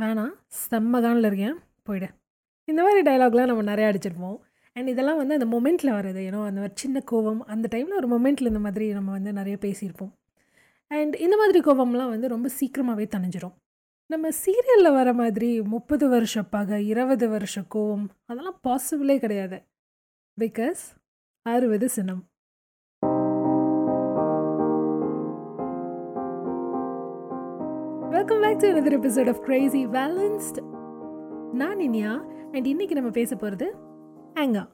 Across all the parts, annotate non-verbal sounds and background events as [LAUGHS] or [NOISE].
வேணாம் செம்ம கானில் இருக்கேன். போயிடு. இந்த மாதிரி டயலாக்லாம் நம்ம நிறையா அடிச்சிருப்போம். அண்ட் இதெல்லாம் வந்து அந்த மொமெண்ட்டில் வருது ஏன்னா அந்த மாதிரி சின்ன கோவம் அந்த டைமில் ஒரு மொமெண்ட்டில் இந்த மாதிரி நம்ம வந்து நிறைய பேசியிருப்போம். அண்ட் இந்த மாதிரி கோபம்லாம் வந்து ரொம்ப சீக்கிரமாகவே தணிஞ்சிரும். நம்ம சீரியலில் வர மாதிரி முப்பது வருஷ பகை இருபது வருஷ கோவம் அதெல்லாம் பாசிபிளே கிடையாது. பிகாஸ் அறுபது சினம். Welcome back to another episode of crazy balanced நான் இனியா அண்ட் இன்னைக்கு நம்ம பேச போகிறது Anga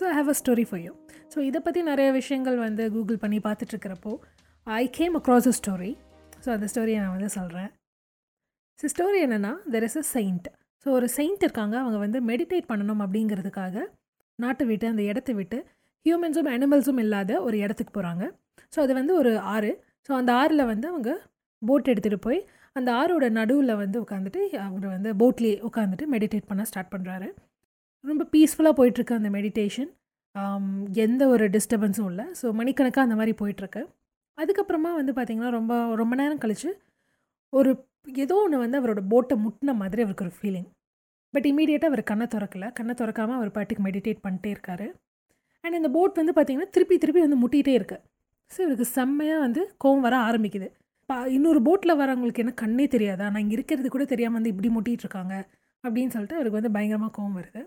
so I have a story for you so இதை பற்றி நிறைய விஷயங்கள் வந்து கூகுள் பண்ணி பார்த்துட்ருக்கிறப்போ I came across a story so அந்த ஸ்டோரியை நான் வந்து சொல்கிறேன் ஸோ ஸ்டோரி என்னென்னா there is a saint so ஒரு செயிண்ட் இருக்காங்க. அவங்க வந்து மெடிடேட் பண்ணணும் அப்படிங்கிறதுக்காக நாட்டை விட்டு அந்த இடத்த விட்டு ஹியூமன்ஸும் அனிமல்ஸும் இல்லாத ஒரு இடத்துக்கு போகிறாங்க ஸோ அது வந்து ஒரு ஆறு. ஸோ அந்த ஆறில் வந்து அவங்க போட் எடுத்துகிட்டு போய் அந்த ஆறோட நடுவில் வந்து உட்காந்துட்டு அவர் வந்து போட்லேயே உட்காந்துட்டு மெடிடேட் பண்ண ஸ்டார்ட் பண்ணுறாரு ரொம்ப பீஸ்ஃபுல்லாக போயிட்டுருக்கு அந்த மெடிடேஷன் எந்த ஒரு டிஸ்டர்பன்ஸும் இல்லை. ஸோ மணிக்கணக்காக அந்த மாதிரி போயிட்டுருக்கு. அதுக்கப்புறமா வந்து பார்த்திங்கன்னா ரொம்ப ரொம்ப நேரம் கழித்து ஒரு ஏதோ ஒன்று வந்து அவரோட போட்டை முட்டின மாதிரி அவருக்கு ஒரு ஃபீலிங் பட் இமீடியட்டாக அவர் கண்ணை திறக்கல. கண்ணை திறக்காமல் அவர் பாட்டுக்கு மெடிடேட் பண்ணிட்டே இருக்காரு. அண்ட் இந்த போட் வந்து பார்த்திங்கன்னா திருப்பி திருப்பி வந்து முட்டிகிட்டே இருக்குது ஸோ இவருக்கு செம்மையாக வந்து கோவம் வர ஆரம்பிக்குது. பா இன்னொரு போட்டில் வரவங்களுக்கு என்ன கண்ணே தெரியாதா? நான் இங்கே இருக்கிறது கூட தெரியாமல் வந்து இப்படி முட்டிகிட்டு இருக்காங்க அப்படின்னு சொல்லிட்டு அவருக்கு வந்து பயங்கரமாக கோவம் வருது.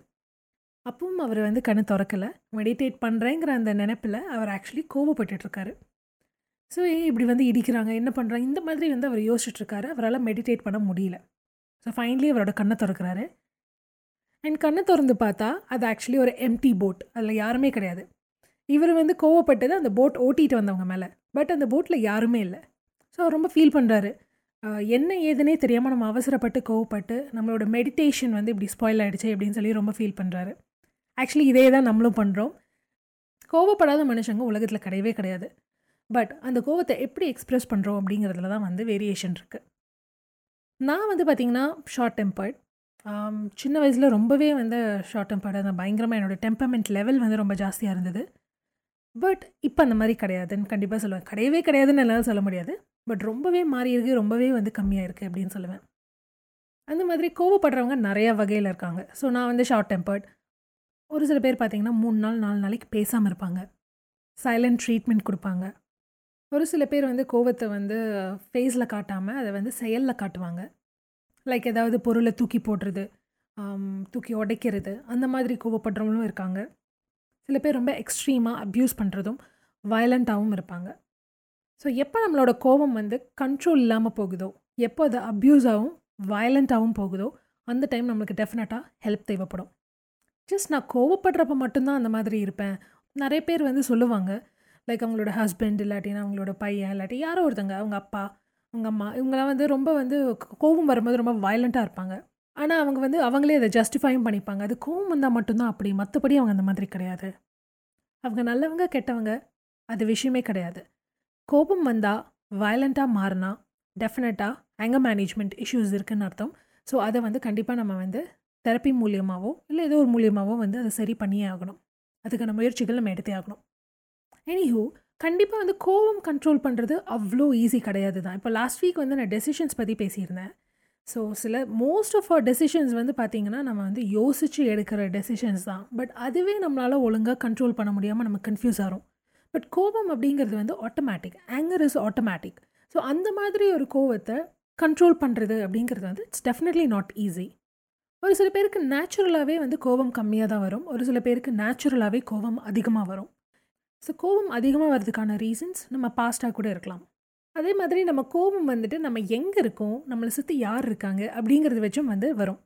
அப்பவும் அவர் வந்து கண்ணை திறக்கலை. மெடிடேட் பண்ணுறேங்கிற அந்த நினைப்பில் அவர் ஆக்சுவலி கோவப்பட்டுட்ருக்காரு ஸோ ஏன் இப்படி வந்து இடிக்கிறாங்க? என்ன பண்ணுறாங்க இந்த மாதிரி வந்து அவர் யோசிச்சுட்ருக்காரு அவரால் மெடிடேட் பண்ண முடியல. ஸோ ஃபைனலி அவரோட கண்ணை திறக்கிறாரு. அண்ட் கண்ணை திறந்து பார்த்தா அது ஆக்சுவலி ஒரு எம்டி போட் அதில் யாருமே கிடையாது. இவர் வந்து கோவப்பட்டது அந்த போட் ஓட்டிகிட்டு வந்தவங்க மேலே. பட் அந்த போட்டில் யாருமே இல்லை. ஸோ அவர் ரொம்ப ஃபீல் பண்ணுறாரு என்ன ஏதுனே தெரியாமல் நம்ம அவசரப்பட்டு கோவப்பட்டு நம்மளோட மெடிடேஷன் வந்து இப்படி ஸ்பாயில் ஆகிடுச்சு அப்படின்னு சொல்லி ரொம்ப ஃபீல் பண்ணுறாரு ஆக்சுவலி இதே தான் நம்மளும் பண்ணுறோம் கோவப்படாத மனுஷங்க உலகத்தில் கிடையவே கிடையாது. பட் அந்த கோவத்தை எப்படி எக்ஸ்ப்ரெஸ் பண்ணுறோம் அப்படிங்கிறதுல தான் வந்து வேரியேஷன் இருக்குது நான் வந்து பார்த்திங்கன்னா ஷார்ட் டெம்பர்ட் சின்ன வயசில் ரொம்பவே வந்து ஷார்ட் டெம்பர்டு அந்த பயங்கரமாக என்னோடய டெம்பர்மெண்ட் லெவல் வந்து ரொம்ப ஜாஸ்தியாக இருந்தது. பட் இப்போ அந்த மாதிரி கிடையாதுன்னு கண்டிப்பாக சொல்லுவேன். கிடையவே கிடையாதுன்னு என்னால் சொல்ல முடியாது. பட் ரொம்பவே மாறி இருக்குது ரொம்பவே வந்து கம்மியாக இருக்குது அப்படின்னு சொல்லுவேன். அந்த மாதிரி கோவப்படுறவங்க நிறையா வகையில் இருக்காங்க. ஸோ நான் வந்து ஷார்ட் டெம்பர்ட் ஒரு சில பேர் பார்த்திங்கன்னா மூணு நாள் நாலு நாளைக்கு பேசாமல் இருப்பாங்க. சைலண்ட் ட்ரீட்மெண்ட் கொடுப்பாங்க. ஒரு சில பேர் வந்து கோவத்தை வந்து ஃபேஸில் காட்டாமல் அதை வந்து செயலில் காட்டுவாங்க. லைக் ஏதாவது பொருளை தூக்கி போடுறது um, தூக்கி உடைக்கிறது அந்த மாதிரி கோவப்படுறவங்களும் இருக்காங்க. சில பேர் ரொம்ப எக்ஸ்ட்ரீமாக அப்யூஸ் பண்ணுறதும் வயலண்ட்டாகவும் இருப்பாங்க. ஸோ எப்போ நம்மளோட கோபம் வந்து கண்ட்ரோல் இல்லாமல் போகுதோ எப்போ அது அப்யூஸாகவும் வயலண்ட்டாகவும் போகுதோ அந்த டைம் நம்மளுக்கு டெஃபினட்டாக ஹெல்ப் தேவைப்படும். ஜஸ்ட் நான் கோவப்படுறப்ப மட்டும்தான் அந்த மாதிரி இருப்பேன். நிறைய பேர் வந்து சொல்லுவாங்க லைக் அவங்களோட ஹஸ்பண்ட் இல்லாட்டினா அவங்களோட பையன் இல்லாட்டி யாரோ ஒருத்தங்க அவங்க அப்பா அவங்க அம்மா இவங்களாம் வந்து ரொம்ப வந்து கோவம் வரும்போது ரொம்ப வயலண்ட்டாக இருப்பாங்க. ஆனால் அவங்க வந்து அவங்களே அதை ஜஸ்டிஃபையும் பண்ணிப்பாங்க. அது கோவம் வந்தால் மட்டும்தான் அப்படி. மற்றபடி அவங்க அந்த மாதிரி கிடையாது. அவங்க நல்லவங்க கெட்டவங்க அது விஷயமே கிடையாது. கோபம் வந்தால் வயலண்ட்டாக மாறினா டெஃபினட்டாக ஆங்கர் மேனேஜ்மெண்ட் இஷ்யூஸ் இருக்குதுன்னு அர்த்தம். ஸோ அதை வந்து கண்டிப்பாக நம்ம வந்து தெரப்பி மூலியமாகவோ இல்லை ஏதோ ஒரு மூலியமாகவோ வந்து அதை சரி பண்ணியே ஆகணும். அதுக்கான முயற்சிகள் நம்ம எடுத்தே ஆகணும். எனிஹூ கண்டிப்பாக வந்து கோபம் கண்ட்ரோல் பண்ணுறது அவ்வளோ ஈஸி கிடையாது தான். இப்போ லாஸ்ட் வீக் வந்து நான் டெசிஷன்ஸ் பற்றி பேசியிருந்தேன். ஸோ சில மோஸ்ட் ஆஃப் அவர் டெசிஷன்ஸ் வந்து பார்த்திங்கன்னா நம்ம வந்து யோசித்து எடுக்கிற டெசிஷன்ஸ் தான். பட் அதுவே நம்மளால் ஒழுங்காக கண்ட்ரோல் பண்ண முடியாமல் நம்ம கன்ஃபியூஸ் ஆகிறோம் பட் கோபம் அப்படிங்கிறது வந்து automatic anger is automatic so அந்த மாதிரி ஒரு கோவத்தை கண்ட்ரோல் பண்ணுறது அப்படிங்கிறது வந்து இட்ஸ் டெஃபினெட்லி நாட் ஈஸி ஒரு சில பேருக்கு நேச்சுரலாகவே வந்து கோபம் கம்மியாக தான் வரும். ஒரு சில பேருக்கு நேச்சுரலாகவே கோபம் அதிகமாக வரும். ஸோ கோபம் அதிகமாக வர்றதுக்கான ரீசன்ஸ் நம்ம பாஸ்ட்டாக கூட இருக்கலாம். அதே மாதிரி நம்ம கோபம் வந்துட்டு நம்ம எங்கே இருக்கோம்? நம்மளை சுற்றி யார் இருக்காங்க? அப்படிங்கிறத வச்சும் வந்து வரும்.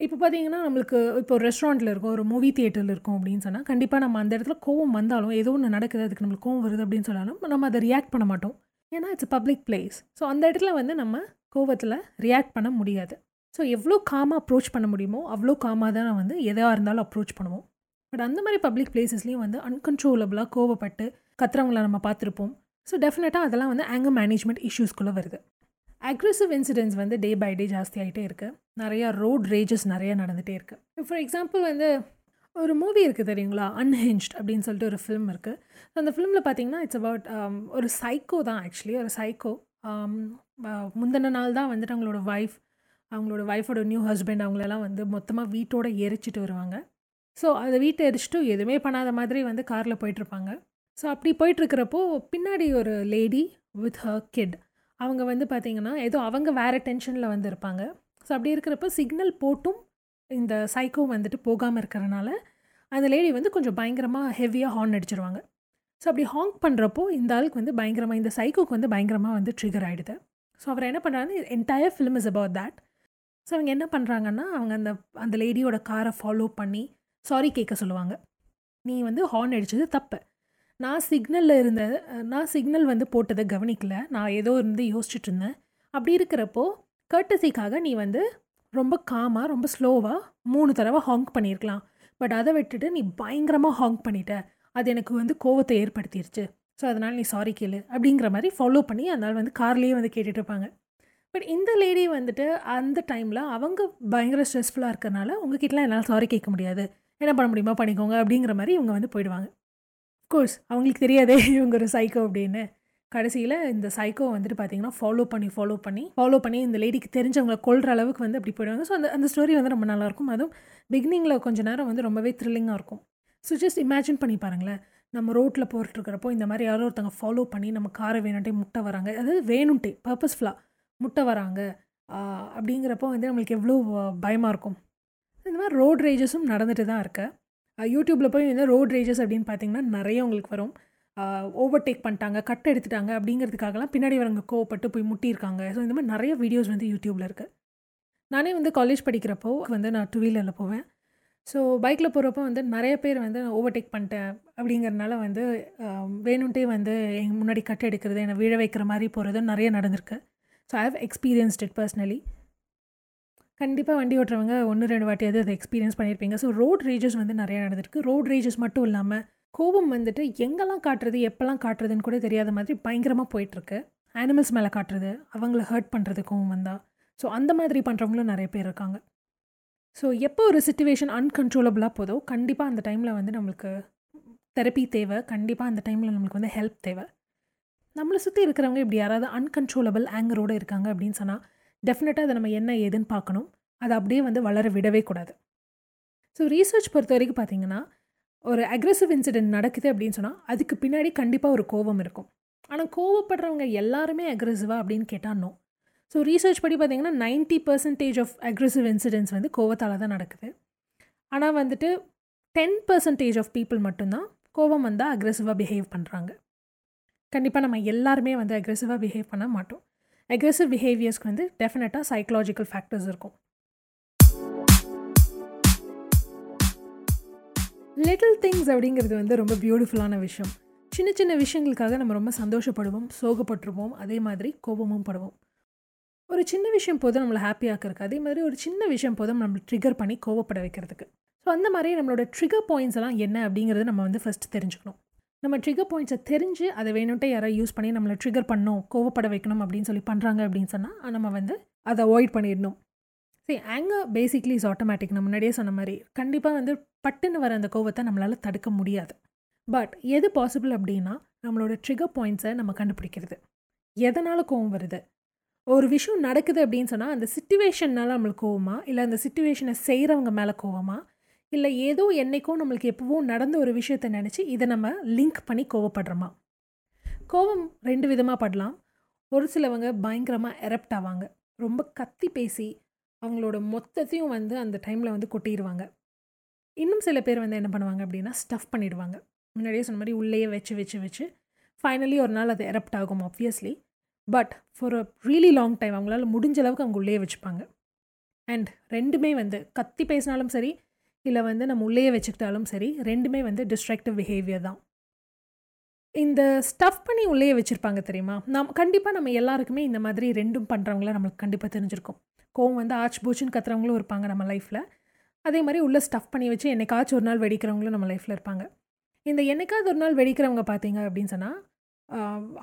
இப்போ பார்த்தீங்கன்னா நம்மளுக்கு இப்போ ஒரு ரெஸ்டாரண்ட்டில் இருக்கோம் ஒரு மூவி தியேட்டரில் இருக்கோம் அப்படின்னு சொன்னால் கண்டிப்பாக நம்ம அந்த இடத்துல கோவம் வந்தாலும் ஏதோ ஒன்று நடக்குது அதுக்கு நம்மளுக்கு கோவம் வருது அப்படின்னு சொன்னாலும் நம்ம அதை ரியாக்ட் பண்ண மாட்டோம். ஏன்னா இட்ஸ் பப்ளிக் பிளேஸ் ஸோ அந்த இடத்துல வந்து நம்ம கோவத்தில் ரியாக்ட் பண்ண முடியாது. ஸோ எவ்வளோ காமாக அப்ரோச் பண்ண முடியுமோ அவ்வளோ காமாக தான் வந்து எதாக இருந்தாலும் அப்ரோச் பண்ணுவோம். பட் அந்த மாதிரி பப்ளிக் பிளேசஸ்லேயும் வந்து அன்கன்ட்ரோலபிளாக கோவப்பட்டு கத்துறவங்கள நம்ம பார்த்துருப்போம். ஸோ டெஃபினட்டாக அதெல்லாம் வந்து ஆங்கர் மேனேஜ்மெண்ட் இஷ்யூஸ்குள்ளே வருது. அக்ரெசிவ் இன்சிடென்ட்ஸ் வந்து டே பை டே ஜாஸ்தி ஆகிட்டே இருக்குது நிறையா ரோட் ரேஜஸ் நிறையா நடந்துகிட்டே இருக்குது ஃபார் எக்ஸாம்பிள் வந்து ஒரு மூவி இருக்குது தெரியுங்களா? அன்ஹிஞ்ச்ட் அப்படின்னு சொல்லிட்டு ஒரு ஃபிலிம் இருக்குது அந்த ஃபிலிமில் பார்த்தீங்கன்னா இட்ஸ் அபவுட் um, ஒரு சைக்கோ தான் ஆக்சுவலி ஒரு சைக்கோ um, முந்தின நாள் தான் வந்துட்டு அவங்களோட ஒய்ஃப் அவங்களோட ஒய்ஃபோட நியூ ஹஸ்பண்ட் அவங்களெல்லாம் வந்து மொத்தமாக வீட்டோட எரிச்சிட்டு வருவாங்க. ஸோ அதை வீட்டை எரிச்சிட்டு எதுவுமே பண்ணாத மாதிரி வந்து காரில் போயிட்டுருப்பாங்க ஸோ அப்படி போயிட்டுருக்கிறப்போ பின்னாடி ஒரு லேடி வித் ஹர் கிட் அவங்க வந்து பார்த்திங்கன்னா ஏதோ அவங்க வேறு டென்ஷனில் வந்து இருப்பாங்க. ஸோ அப்படி இருக்கிறப்ப சிக்னல் போட்டும் இந்த சைக்கோ வந்துட்டு போகாமல் இருக்கிறனால அந்த லேடி வந்து கொஞ்சம் பயங்கரமாக ஹெவியாக ஹார்ன் அடிச்சிருவாங்க. ஸோ அப்படி ஹாங்க் பண்ணுறப்போ இந்த ஆளுக்கு வந்து பயங்கரமாக இந்த சைக்கோக்கு வந்து பயங்கரமாக வந்து ட்ரிகர் ஆகிடுது ஸோ அவர் என்ன பண்ணுறாருன்னு entire film is about that so அவங்க என்ன பண்ணுறாங்கன்னா அவங்க அந்த அந்த லேடியோட காரை ஃபாலோ பண்ணி சாரி கேட்க சொல்லுவாங்க. நீ வந்து ஹார்ன் அடித்தது தப்பு. நான் சிக்னலில் இருந்த நான் சிக்னல் வந்து போட்டதை கவனிக்கல. நான் ஏதோ இருந்து யோசிச்சுட்டு இருந்தேன். அப்படி இருக்கிறப்போ கர்ட்டசிக்காக நீ வந்து ரொம்ப காமாக ரொம்ப ஸ்லோவாக மூணு தடவை ஹாங்க் பண்ணியிருக்கலாம். பட் அதை விட்டுட்டு நீ பயங்கரமாக ஹாங்க் பண்ணிட்ட. அது எனக்கு வந்து கோவத்தை ஏற்படுத்திடுச்சு ஸோ அதனால் நீ சாரி கேளு அப்படிங்கிற மாதிரி ஃபாலோ பண்ணி அதனால் வந்து கார்லேயே வந்து கேட்டுட்ருப்பாங்க பட் இந்த லேடி வந்துட்டு அந்த டைமில் அவங்க பயங்கர ஸ்ட்ரெஸ்ஃபுல்லாக இருக்கிறனால உங்ககிட்டலாம் என்னால் சாரி கேட்க முடியாது. என்ன பண்ண முடியுமா பண்ணிக்கோங்க அப்படிங்கிற மாதிரி இவங்க வந்து போயிடுவாங்க. கோர்ஸ் அவங்களுக்கு தெரியாதே [LAUGHS] இவங்க ஒரு சைக்கோ அப்படின்னு. கடைசியில் இந்த சைக்கோ வந்துட்டு பார்த்தீங்கன்னா ஃபாலோ பண்ணி ஃபாலோ பண்ணி ஃபாலோ பண்ணி இந்த லேடிக்கு தெரிஞ்சவங்களை கொள்கிற அளவுக்கு வந்து அப்படி போயிடுவாங்க. ஸோ அந்த அந்த ஸ்டோரி வந்து ரொம்ப நல்லாயிருக்கும். அதுவும் பிகினிங்கில் கொஞ்சம் நேரம் வந்து ரொம்பவே த்ரில்லிங்காக இருக்கும். ஸோ ஜஸ்ட் இமேஜின் பண்ணி பாருங்களேன். நம்ம ரோட்டில் போட்டுருக்கிறப்போ இந்த மாதிரி யாரோ ஒருத்தங்க ஃபாலோ பண்ணி நம்ம காரை வேணுன்ட்டே முட்டை வராங்க. அதாவது வேணுன்ட்டே பர்பஸ்ஃபுல்லாக முட்டை வராங்க. அப்படிங்கிறப்போ வந்து நம்மளுக்கு எவ்வளோ பயமாக இருக்கும். இந்த மாதிரி ரோட் ரேஜஸும் நடந்துட்டு தான் இருக்குது யூடியூப்பில் போய் வந்து ரோட் ரேஜஸ் அப்படின்னு பார்த்தீங்கன்னா நிறைய உங்களுக்கு வரும். ஓவர்டேக் பண்ணிட்டாங்க கட் எடுத்துட்டாங்க அப்படிங்கிறதுக்காகலாம் பின்னாடி வரவங்க கோவப்பட்டு போய் முட்டியிருக்காங்க. ஸோ இந்த மாதிரி நிறைய வீடியோஸ் வந்து யூடியூப்பில் இருக்குது நானே வந்து காலேஜ் படிக்கிறப்போ வந்து நான் டூ வீலரில் போவேன். ஸோ பைக்கில் போகிறப்போ வந்து நிறைய பேர் வந்து ஓவர்டேக் பண்ணிட்டேன் அப்படிங்கிறனால வந்து வேணுன்ட்டே வந்து எங்கள் முன்னாடி கட் எடுக்கிறது என்னை விழ வைக்கிற மாதிரி போகிறது நிறைய நடந்திருக்கு. So I have experienced it personally கண்டிப்பாக வண்டி ஓட்டுறவங்க ஒன்று ரெண்டு வாட்டியாவது அதை எக்ஸ்பீரியன்ஸ் பண்ணியிருப்பீங்க ஸோ ரோட் ரேஜஸ் வந்து நிறையா நடந்திருக்கு. ரோட் ரேஜஸ் மட்டும் இல்லாமல் கோபம் வந்துட்டு எங்கெல்லாம் காட்டுறது எப்போல்லாம் காட்டுறதுன்னு கூட தெரியாத மாதிரி பயங்கரமாக போயிட்டுருக்கு. அனிமல்ஸ் மேலே காட்டுறது அவங்கள ஹர்ட் பண்ணுறது கோவம் வந்தால் ஸோ அந்த மாதிரி பண்ணுறவங்களும் நிறைய பேர் இருக்காங்க. ஸோ எப்போ ஒரு சுச்சுவேஷன் அன்கன்ட்ரோலபிளாக போதோ கண்டிப்பாக அந்த டைமில் வந்து நம்மளுக்கு தெரப்பி தேவை. கண்டிப்பாக அந்த டைமில் நம்மளுக்கு வந்து ஹெல்ப் தேவை. நம்மளை சுற்றி இருக்கிறவங்க இப்படி யாராவது அன்கன்ட்ரோலபிள் ஆங்கரோடு இருக்காங்க அப்படின்னு சொன்னால் டெஃபினட்டாக அதை நம்ம என்ன ஏதுன்னு பார்க்கணும். அதை அப்படியே வந்து வளர விடவே கூடாது. ஸோ ரீசர்ச் பொறுத்த வரைக்கும் பார்த்தீங்கன்னா ஒரு அக்ரெசிவ் இன்சிடென்ட் நடக்குது அப்படின்னு சொன்னால் அதுக்கு பின்னாடி கண்டிப்பாக ஒரு கோபம் இருக்கும். ஆனால் கோவப்படுறவங்க எல்லாருமே அக்ரெசிவாக அப்படின்னு கேட்டால் நோ ஸோ ரீசர்ச் படி பார்த்திங்கன்னா ninety percentage of aggressive incidents வந்து கோவத்தால் தான் நடக்குது. ஆனால் வந்துட்டு டென் பர்சன்டேஜ் ஆஃப் பீப்புள் மட்டும்தான் கோவம் வந்தால் அக்ரெசிவாக பிஹேவ் பண்ணுறாங்க கண்டிப்பாக நம்ம எல்லாருமே வந்து அக்ரெசிவாக பிஹேவ் பண்ண மாட்டோம். அக்ரெசிவ் பிஹேவியர்ஸ்க்கு வந்து டெஃபினட்டாக சைக்கலாஜிக்கல் ஃபேக்டர்ஸ் இருக்கும். லிட்டில் திங்ஸ் அப்படிங்கிறது வந்து ரொம்ப பியூட்டிஃபுல்லான விஷயம். சின்ன சின்ன விஷயங்களுக்காக நம்ம ரொம்ப சந்தோஷப்படுவோம் சோகப்பட்டுருவோம் அதே மாதிரி கோபமும் படுவோம். ஒரு சின்ன விஷயம் போதும் நம்மளை ஹாப்பியாக்கிறதுக்கு அதே மாதிரி ஒரு சின்ன விஷயம் போதும் நம்மளை ட்ரிகர் பண்ணி கோவப்பட வைக்கிறதுக்கு. ஸோ அந்த மாதிரி நம்மளோட ட்ரிகர் பாயிண்ட்ஸ் எல்லாம் என்ன அப்படிங்கிறத நம்ம வந்து ஃபஸ்ட்டு தெரிஞ்சுக்கணும். நம்ம ட்ரிகர் பாயிண்ட்ஸை தெரிஞ்சு அதை வேணுன்ட்டு யாராவது யூஸ் பண்ணி நம்மளை ட்ரிகர் பண்ணணும் கோவப்பட வைக்கணும் அப்படின்னு சொல்லி பண்ணுறாங்க அப்படின்னு சொன்னால் நம்ம வந்து அதை அவாய்ட் பண்ணிடணும். சரி ஆங்கர் பேசிக்லி இஸ் ஆட்டோமேட்டிக் நம்ம முன்னாடியே சொன்ன மாதிரி கண்டிப்பாக வந்து பட்டுன்னு வர அந்த கோவத்தை நம்மளால் தடுக்க முடியாது. பட் எது பாசிபிள் அப்படின்னா நம்மளோட ட்ரிகர் பாயிண்ட்ஸை நம்ம கண்டுபிடிக்கிறது. எதனால் கோவம் வருது? ஒரு விஷயம் நடக்குது அப்படின்னு சொன்னால் அந்த சுச்சுவேஷன்னால் நம்மளுக்கு கோவமா? இல்லை அந்த சுச்சுவேஷனை செய்கிறவங்க மேலே கோவமாக இல்லை ஏதோ என்றைக்கோ நம்மளுக்கு எப்போவோ நடந்த ஒரு விஷயத்தை நினச்சி இதை நம்ம லிங்க் பண்ணி கோவப்படுறோமா? கோவம் ரெண்டு விதமாக படலாம். ஒரு சிலவங்க பயங்கரமாக எரப்ட் ஆவாங்க. ரொம்ப கத்தி பேசி அவங்களோட மொத்தத்தையும் வந்து அந்த டைமில் வந்து கொட்டிடுவாங்க இன்னும் சில பேர் வந்து என்ன பண்ணுவாங்க அப்படின்னா ஸ்டஃப் பண்ணிடுவாங்க. முன்னாடியே சொன்ன மாதிரி உள்ளேயே வச்சு வச்சு வச்சு ஃபைனலி ஒரு நாள் அது எரப்ட் ஆகும் obviously but for a really long time அவங்களால முடிஞ்ச அளவுக்கு அவங்க உள்ளே வச்சுப்பாங்க. அண்ட் ரெண்டுமே வந்து கத்தி பேசினாலும் சரி இல்லை வந்து நம்ம உள்ளேயே வச்சுக்கிட்டாலும் சரி ரெண்டுமே வந்து டிஸ்ட்ராக்டிவ் பிஹேவியர் தான். இந்த ஸ்டஃப் பண்ணி உள்ளேயே வச்சுருப்பாங்க தெரியுமா? நம் கண்டிப்பாக நம்ம எல்லாருக்குமே இந்த மாதிரி ரெண்டும் பண்ணுறவங்கள நம்மளுக்கு கண்டிப்பாக தெரிஞ்சிருக்கும். கோவம் வந்து ஆச் பூச்சுன்னு கத்துறவங்களும் இருப்பாங்க நம்ம லைஃப்பில் அதே மாதிரி உள்ளே ஸ்டஃப் பண்ணி வச்சு என்னைக்காச்சும் ஒரு நாள் வெடிக்கிறவங்களும் நம்ம லைஃப்பில் இருப்பாங்க. இந்த என்னைக்காவது ஒரு நாள் வெடிக்கிறவங்க பார்த்தீங்க அப்படின்னு சொன்னால்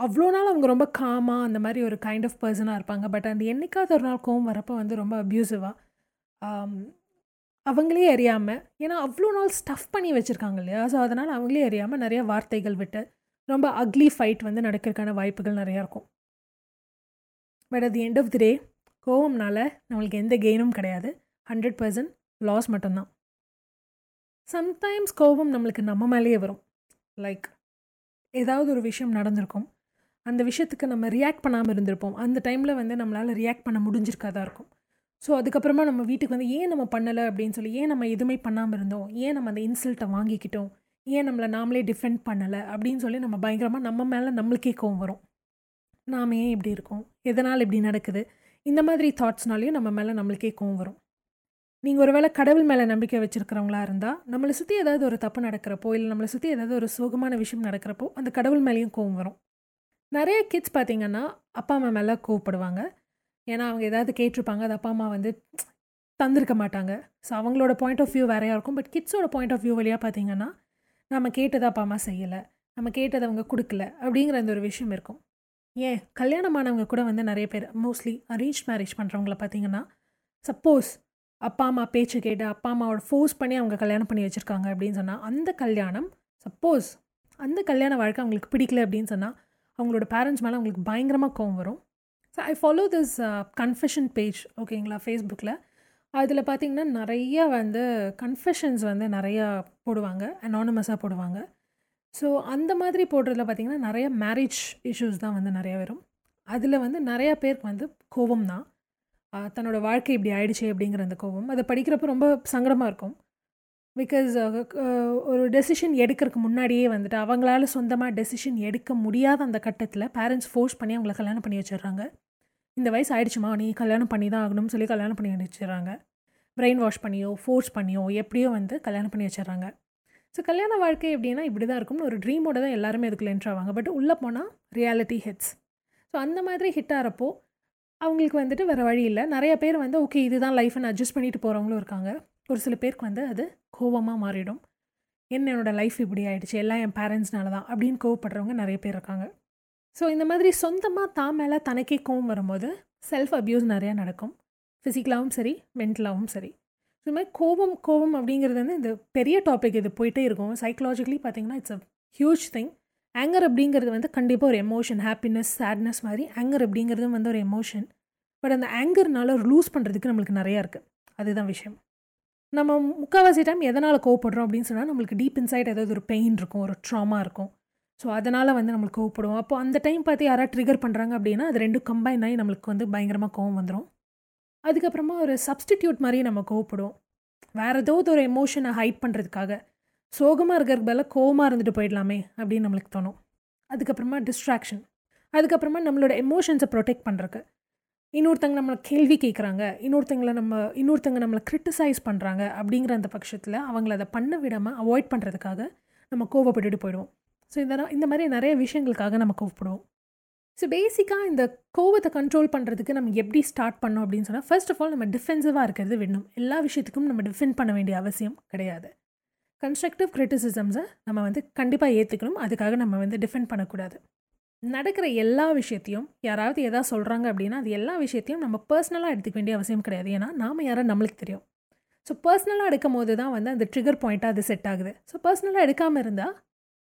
அவ்வளோ நாள் அவங்க ரொம்ப காமாக அந்த மாதிரி ஒரு கைண்ட் ஆஃப் பர்சனாக இருப்பாங்க. பட் அந்த என்னைக்காவது ஒரு நாள் கோவம் வரப்போ வந்து ரொம்ப அப்யூசிவாக அவங்களே அறியாமல் ஏன்னா அவ்வளோ நாள் ஸ்டஃப் பண்ணி வச்சுருக்காங்க இல்லையா? ஸோ அதனால் அவங்களே அறியாமல் நிறைய வார்த்தைகள் விட்டு ரொம்ப அக்லி ஃபைட் வந்து நடக்கிறதுக்கான வாய்ப்புகள் நிறையா இருக்கும். But at the end of the day கோவம்னால நம்மளுக்கு எந்த கெயினும் கிடையாது. ஹண்ட்ரட் பர்சன்ட் லாஸ் மட்டும்தான். சம்டைம்ஸ் கோபம் நம்மளுக்கு நம்ம மேலேயே வரும். லைக் ஏதாவது ஒரு விஷயம் நடந்திருக்கும். அந்த விஷயத்துக்கு நம்ம ரியாக்ட் பண்ணாமல் இருந்திருப்போம். அந்த டைமில் வந்து நம்மளால் ரியாக்ட் பண்ண முடிஞ்சிருக்காதான் இருக்கும். ஸோ அதுக்கப்புறமா நம்ம வீட்டுக்கு வந்து ஏன் நம்ம பண்ணலை? அப்படின்னு சொல்லி ஏன் நம்ம எதுவுமே பண்ணாமல் இருந்தோம்? ஏன் நம்ம அந்த இன்சல்ட்டை வாங்கிக்கிட்டோம்? ஏன் நம்மளை நாமளே டிஃபெண்ட் பண்ணலை? அப்படின்னு சொல்லி நம்ம பயங்கரமாக நம்ம மேலே நம்மளுக்கே கோவம் வரும். நாம் ஏன் இப்படி இருக்கோம்? எதனால் இப்படி நடக்குது? இந்த மாதிரி தாட்ஸ்னாலையும் நம்ம மேலே நம்மளுக்கே கோவம் வரும். நீங்கள் ஒருவேளை கடவுள் மேலே நம்பிக்கை வச்சுருக்கிறவங்களா இருந்தால் நம்மளை சுற்றி ஏதாவது ஒரு தப்பு நடக்கிறப்போ இல்லை நம்மளை சுற்றி ஏதாவது ஒரு சோகமான விஷயம் நடக்கிறப்போ அந்த கடவுள் மேலேயும் கோவம் வரும். நிறைய கிட்ஸ் பார்த்திங்கன்னா அப்பா அம்மா மேலே கோவப்படுவாங்க. ஏன்னா அவங்க ஏதாவது கேட்டிருப்பாங்க அது அப்பா அம்மா வந்து தந்திருக்க மாட்டாங்க. ஸோ அவங்களோட பாயிண்ட் ஆஃப் வியூ வேறையாக இருக்கும். பட் கிட்ஸோட பாயிண்ட் ஆஃப் வியூ வழியாக பார்த்தீங்கன்னா நம்ம கேட்டதை அப்பா அம்மா செய்யலை. நம்ம கேட்டதை அவங்க கொடுக்கல அப்படிங்கிற அந்த ஒரு விஷயம் இருக்கும். ஏன்? கல்யாணமானவங்க கூட வந்து நிறைய பேர் மோஸ்ட்லி அரேஞ்ச் மேரேஜ் பண்ணுறவங்கள பார்த்தீங்கன்னா சப்போஸ் அப்பா அம்மா பேச்சு கேட்டு அப்பா அம்மாவோட ஃபோர்ஸ் பண்ணி அவங்க கல்யாணம் பண்ணி வச்சுருக்காங்க அப்படின்னு சொன்னால் அந்த கல்யாணம் சப்போஸ் அந்த கல்யாண வாழ்க்கை அவங்களுக்கு பிடிக்கல அப்படின்னு சொன்னால் அவங்களோட பேரண்ட்ஸ் மேலே அவங்களுக்கு பயங்கரமாக கோவம் வரும். So I follow this confession page ஓகேங்களா ஃபேஸ்புக்கில் அதில் பார்த்திங்கன்னா நிறைய வந்து கன்ஃபெஷன்ஸ் வந்து நிறையா போடுவாங்க அனானமஸாக போடுவாங்க. ஸோ அந்த மாதிரி போடுறதுல பார்த்திங்கன்னா நிறைய மேரேஜ் இஷ்யூஸ் தான் வந்து நிறைய வரும். அதில் வந்து நிறையா பேருக்கு வந்து கோபம் தான். தன்னோட வாழ்க்கை இப்படி ஆயிடுச்சு அப்படிங்கிற அந்த கோபம். அதை படிக்கிறப்ப ரொம்ப சங்கடமாக இருக்கும். பிகாஸ் ஒரு டெசிஷன் எடுக்கிறதுக்கு முன்னாடியே வந்துட்டு அவங்களால சொந்தமாக டெசிஷன் எடுக்க முடியாத அந்த கட்டத்தில் பேரண்ட்ஸ் ஃபோர்ஸ் பண்ணி அவங்கள கல்யாணம் பண்ணி வச்சிடுறாங்க. இந்த வயசு ஆயிடுச்சுமா? நீ கல்யாணம் பண்ணி தான் ஆகணும்னு சொல்லி கல்யாணம் பண்ணி வச்சிடுறாங்க. பிரெயின் வாஷ் பண்ணியோ ஃபோர்ஸ் பண்ணியோ எப்படியோ வந்து கல்யாணம் பண்ணி வச்சிடுறாங்க. ஸோ கல்யாண வாழ்க்கை எப்படின்னா இப்படி தான் இருக்கும்னு ஒரு ட்ரீமோட தான் எல்லாருமே அதுக்குள்ள என்ட்ரு ஆவாங்க. பட் உள்ளே போனால் ரியாலிட்டி ஹிட்ஸ் ஸோ அந்த மாதிரி ஹிட் ஆகிறப்போ அவங்களுக்கு வந்துட்டு வேறு வழி இல்லை. நிறைய பேர் வந்து ஓகே இதுதான் லைஃப்னு அட்ஜஸ்ட் பண்ணிட்டு போகிறவங்களும் இருக்காங்க. ஒரு சில பேருக்கு வந்து அது கோபமாக மாறிடும். என்ன என்னோடய லைஃப் இப்படி ஆகிடுச்சு எல்லாம் என் பேரண்ட்ஸ்னால தான் அப்படின்னு கோவப்படுறவங்க நிறைய பேர் இருக்காங்க. ஸோ இந்த மாதிரி சொந்தமாக தான் மேலே தனக்கே கோவம் வரும்போது செல்ஃப் அப்யூஸ் நிறையா நடக்கும். ஃபிசிக்கலாகவும் சரி மென்டலாகவும் சரி. இந்த மாதிரி கோபம் கோபம் அப்படிங்கிறது வந்து இந்த பெரிய டாபிக் இது போயிட்டே இருக்கும். சைக்கலாஜிக்கலி பார்த்தீங்கன்னா it's a huge thing anger அப்படிங்கிறது வந்து கண்டிப்பாக ஒரு எமோஷன் ஹாப்பினஸ் சேட்னஸ் மாதிரி ஆங்கர் அப்படிங்கிறதும் வந்து ஒரு எமோஷன் பட் அந்த ஆங்கர்னால ஒரு லூஸ் பண்ணுறதுக்கு நம்மளுக்கு நிறையா இருக்குது அதுதான் விஷயம். நம்ம முக்கால்வாசி டைம் எதனால் கோவப்படுறோம் அப்படின்னு சொன்னால் நம்மளுக்கு டீப் இன்சைட் ஏதாவது ஒரு பெயின் இருக்கும் ஒரு ட்ராமா இருக்கும். ஸோ அதனால் வந்து நம்மளுக்கு கோவப்படுவோம். அப்போ அந்த டைம் பார்த்து யாராவது ட்ரிகர் பண்ணுறாங்க அப்படின்னா அது ரெண்டும் கம்பைன் ஆகி நம்மளுக்கு வந்து பயங்கரமாக கோவம் வந்துடும் அதுக்கப்புறமா ஒரு சப்ஸ்டிடியூட் மாதிரி நம்ம கோவப்படுவோம். வேறு ஏதாவது ஒரு எமோஷனை ஹைட் பண்ணுறதுக்காக சோகமாக இருக்கிறதுக்கு பதிலாக கோவமாக இருந்துட்டு போயிடலாமே அப்படின்னு நம்மளுக்கு தோணும். அதுக்கப்புறமா டிஸ்ட்ராக்ஷன் அதுக்கப்புறமா நம்மளோட எமோஷன்ஸை ப்ரொடெக்ட் பண்ணுறக்கு இன்னொருத்தங்க நம்மளை கேள்வி கேட்குறாங்க. இன்னொருத்தங்களை நம்ம இன்னொருத்தங்க நம்மளை கிரிட்டிசைஸ் பண்ணுறாங்க அப்படிங்கிற அந்த பட்சத்தில் அவங்கள அதை பண்ண விடாமல் அவாய்ட் பண்ணுறதுக்காக நம்ம கோவப்பட்டுட்டு போயிடுவோம். ஸோ இந்த இந்த மாதிரி நிறைய விஷயங்களுக்காக நம்ம கூப்பிடுவோம். ஸோ பேசிக்காக இந்த கோவத்தை கண்ட்ரோல் பண்ணுறதுக்கு நம்ம எப்படி ஸ்டார்ட் பண்ணோம் அப்படின்னு சொன்னால் ஃபர்ஸ்ட் ஆஃப் ஆல் நம்ம டிஃபென்சிவாக இருக்கிறது விடணும். எல்லா விஷயத்துக்கும் நம்ம டிஃபெண்ட் பண்ண வேண்டிய அவசியம் கிடையாது. கன்ஸ்ட்ரக்டிவ் கிரிட்டிசிசம்ஸை நம்ம வந்து கண்டிப்பாக ஏற்றுக்கணும் அதுக்காக நம்ம வந்து டிஃபெண்ட் பண்ணக்கூடாது. நடக்கிற எல்லா விஷயத்தையும் யாராவது எதாவது சொல்கிறாங்க அப்படின்னா அது எல்லா விஷயத்தையும் நம்ம பர்சனலாக எடுத்துக்க வேண்டிய அவசியம் கிடையாது. ஏன்னா நாம் யாரும் நம்மளுக்கு தெரியும். ஸோ பர்சனலாக எடுக்கும் போது தான் வந்து அந்த ட்ரிகர் பாயிண்ட்டாக அது செட் ஆகுது. ஸோ பர்சனலாக எடுக்காமல் இருந்தால்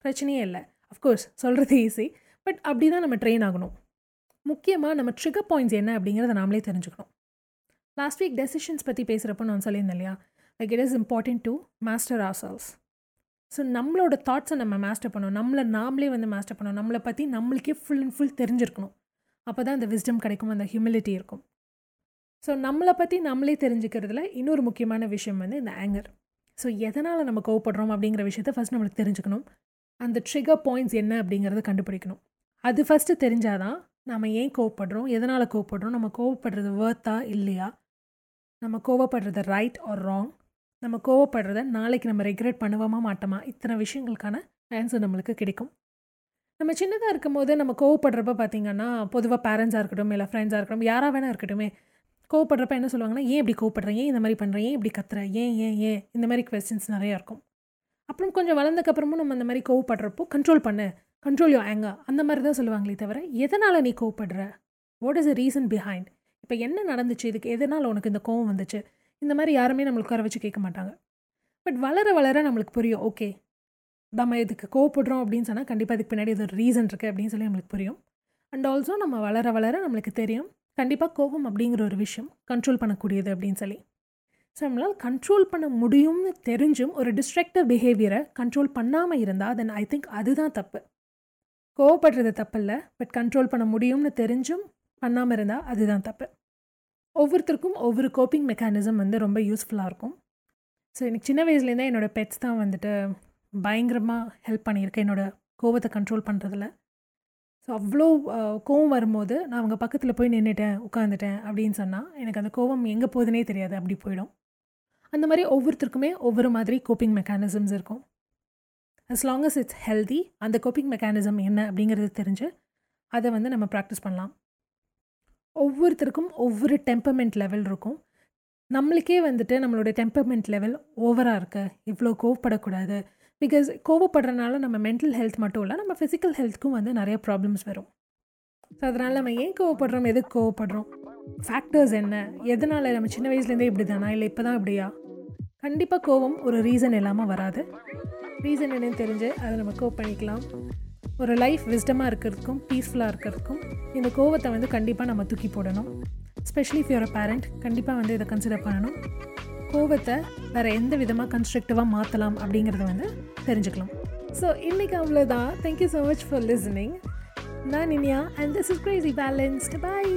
பிரச்சனையே இல்லை. அஃப்கோர்ஸ் சொல்கிறது ஈஸி பட் அப்படி தான் நம்ம ட்ரெயின் ஆகணும். முக்கியமாக நம்ம ட்ரிகர் பாயிண்ட்ஸ் என்ன அப்படிங்கிறத நாமளே தெரிஞ்சுக்கணும். லாஸ்ட் வீக் டெசிஷன்ஸ் பற்றி பேசுகிறப்போ நான் சொல்லியிருந்தேன் இல்லையா? Like it is important to master ourselves so நம்மளோட தாட்ஸை நம்ம மாஸ்டர் பண்ணணும். நம்மளை நாமளே வந்து மாஸ்டர் பண்ணணும். நம்மளை பற்றி நம்மளுக்கே ஃபுல் அண்ட் ஃபுல் தெரிஞ்சிருக்கணும். அப்போ தான் அந்த விஸ்டம் கிடைக்கும் அந்த ஹியூமிலிட்டி இருக்கும். ஸோ நம்மளை பற்றி நம்மளே தெரிஞ்சுக்கிறதுல இன்னொரு முக்கியமான விஷயம் வந்து இந்த ஆங்கர் ஸோ எதனால் நம்ம கோவப்படுறோம் அப்படிங்கிற விஷயத்த ஃபஸ்ட் நம்மளுக்கு தெரிஞ்சுக்கணும். அந்த ட்ரிகர் பாயிண்ட்ஸ் என்ன அப்படிங்கிறத கண்டுபிடிக்கணும். அது ஃபஸ்ட்டு தெரிஞ்சால் தான் நம்ம ஏன் கோவப்படுறோம்? எதனால் கோவப்படுறோம்? நம்ம கோவப்படுறது வேர்த்தா இல்லையா? நம்ம கோவப்படுறது ரைட் ஆர் ராங் நம்ம கோவப்படுறத நாளைக்கு நம்ம ரெகுலேட் பண்ணுவோமா? மாட்டோமா? இத்தனை விஷயங்களுக்கான ஆன்சர் நம்மளுக்கு கிடைக்கும். நம்ம சின்னதாக இருக்கும்போது நம்ம கோவப்படுறப்ப பார்த்திங்கன்னா பொதுவாக பேரண்ட்ஸாக இருக்கட்டும் இல்லை ஃப்ரெண்ட்ஸாக இருக்கட்டும் யாராக வேணா இருக்கட்டும் கோவப்படுறப்ப என்ன சொல்லுவாங்கன்னா ஏன் இப்படி கோவப்படுறேன் ஏன் இந்த மாதிரி பண்ணுறேன் ஏன் இப்படி கத்துறேன் ஏன் ஏன் ஏன்? இந்த மாதிரி கொஸ்டின்ஸ் நிறையா இருக்கும். அப்புறம் கொஞ்சம் வளர்ந்தக்கப்புறமும் நம்ம அந்த மாதிரி கோவப்படுறப்போ கண்ட்ரோல் பண்ணு. கண்ட்ரோல் யோ ஆங்கர் அந்த மாதிரி தான் சொல்லுவாங்களே தவிர எதனால் நீ கோவப்படுற? What is the reason behind இப்போ என்ன நடந்துச்சு? இதுக்கு எதனால் உனக்கு இந்த கோவம் வந்துச்சு? இந்த மாதிரி யாருமே நம்மளுக்கு உட்கார வச்சு கேட்க மாட்டாங்க. பட் வளர வளர நம்மளுக்கு புரியும். ஓகே நம்ம இதுக்கு கோவப்படுறோம் அப்படின்னு சொன்னால் கண்டிப்பாக இதுக்கு பின்னாடி இது ஒரு ரீசன் இருக்குது அப்படின்னு சொல்லி நம்மளுக்கு புரியும். அண்ட் ஆல்சோ நம்ம வளர வளர நம்மளுக்கு தெரியும். கண்டிப்பாக கோபம் அப்படிங்கிற ஒரு விஷயம் கண்ட்ரோல் பண்ணக்கூடியது அப்படின்னு சொல்லி. ஸோ நம்மளால் கண்ட்ரோல் பண்ண முடியும்னு தெரிஞ்சும் ஒரு டிஸ்ட்ரக்டிவ் பிஹேவியரை கண்ட்ரோல் பண்ணாமல் இருந்தால் தென் ஐ திங்க் அதுதான் தப்பு. கோவப்படுறது தப்பில்ல பட் கண்ட்ரோல் பண்ண முடியும்னு தெரிஞ்சும் பண்ணாமல் இருந்தால் அதுதான் தப்பு. ஒவ்வொருத்தருக்கும் ஒவ்வொரு கோப்பிங் மெக்கானிசம் வந்து ரொம்ப யூஸ்ஃபுல்லாக இருக்கும். ஸோ எனக்கு சின்ன வயசுலேருந்தே என்னோடய பெட்ஸ் தான் வந்துட்டு பயங்கரமாக ஹெல்ப் பண்ணியிருக்கேன் என்னோடய கோவத்தை கண்ட்ரோல் பண்ணுறதுல ஸோ அவ்வளோ கோவம் வரும்போது நான் அவங்க பக்கத்தில் போய் நின்றுட்டேன் உட்காந்துட்டேன் அப்படின்னு சொன்னால் எனக்கு அந்த கோவம் எங்கே போகுதுனே தெரியாது அப்படி போயிடும். அந்த மாதிரி ஒவ்வொருத்தருக்குமே ஒவ்வொரு மாதிரி கோப்பிங் மெக்கானிசம்ஸ் இருக்கும். As long as it's healthy அந்த கோப்பிங் மெக்கானிசம் என்ன அப்படிங்கிறது தெரிஞ்சு அதை வந்து நம்ம ப்ராக்டிஸ் பண்ணலாம். ஒவ்வொருத்தருக்கும் ஒவ்வொரு டெம்பர்மெண்ட் லெவல் இருக்கும். நம்மளுக்கே வந்துட்டு நம்மளோட டெம்பர்மெண்ட் லெவல் ஓவராக இருக்கு. இவ்வளோ கோவப்படக்கூடாது. பிகாஸ் கோவப்படுறனால நம்ம மென்டல் ஹெல்த் மட்டும் இல்லை நம்ம ஃபிசிக்கல் ஹெல்த்துக்கும் வந்து நிறைய ப்ராப்ளம்ஸ் வரும். ஸோ அதனால் நம்ம ஏன் கோவப்படுறோம்? எதுக்கு கோவப்படுறோம்? ஃபேக்டர்ஸ் என்ன? எதனால் நம்ம சின்ன வயசுலேருந்தே இப்படி தானா இல்லை இப்போ தான் இப்படியா? கண்டிப்பாக கோவம் ஒரு ரீசன் இல்லாமல் வராது. ரீசன் என்னன்னு தெரிஞ்சு அதை நம்ம கோப் பண்ணிக்கலாம். ஒரு லைஃப் விஸ்டமாக இருக்கிறதுக்கும் பீஸ்ஃபுல்லாக இருக்கிறதுக்கும் இந்த கோவத்தை வந்து கண்டிப்பாக நம்ம தூக்கி போடணும். ஸ்பெஷலி ஃப் யுவர் பேரண்ட் கண்டிப்பாக வந்து இதை கன்சிடர் பண்ணணும். கோவத்தை வேறு எந்த விதமாக கன்ஸ்ட்ரக்டிவாக மாற்றலாம் அப்படிங்கிறத வந்து தெரிஞ்சுக்கலாம். ஸோ இன்றைக்கி அவ்வளோதான் thank you so much for listening நான் Iniya and this is crazy balanced bye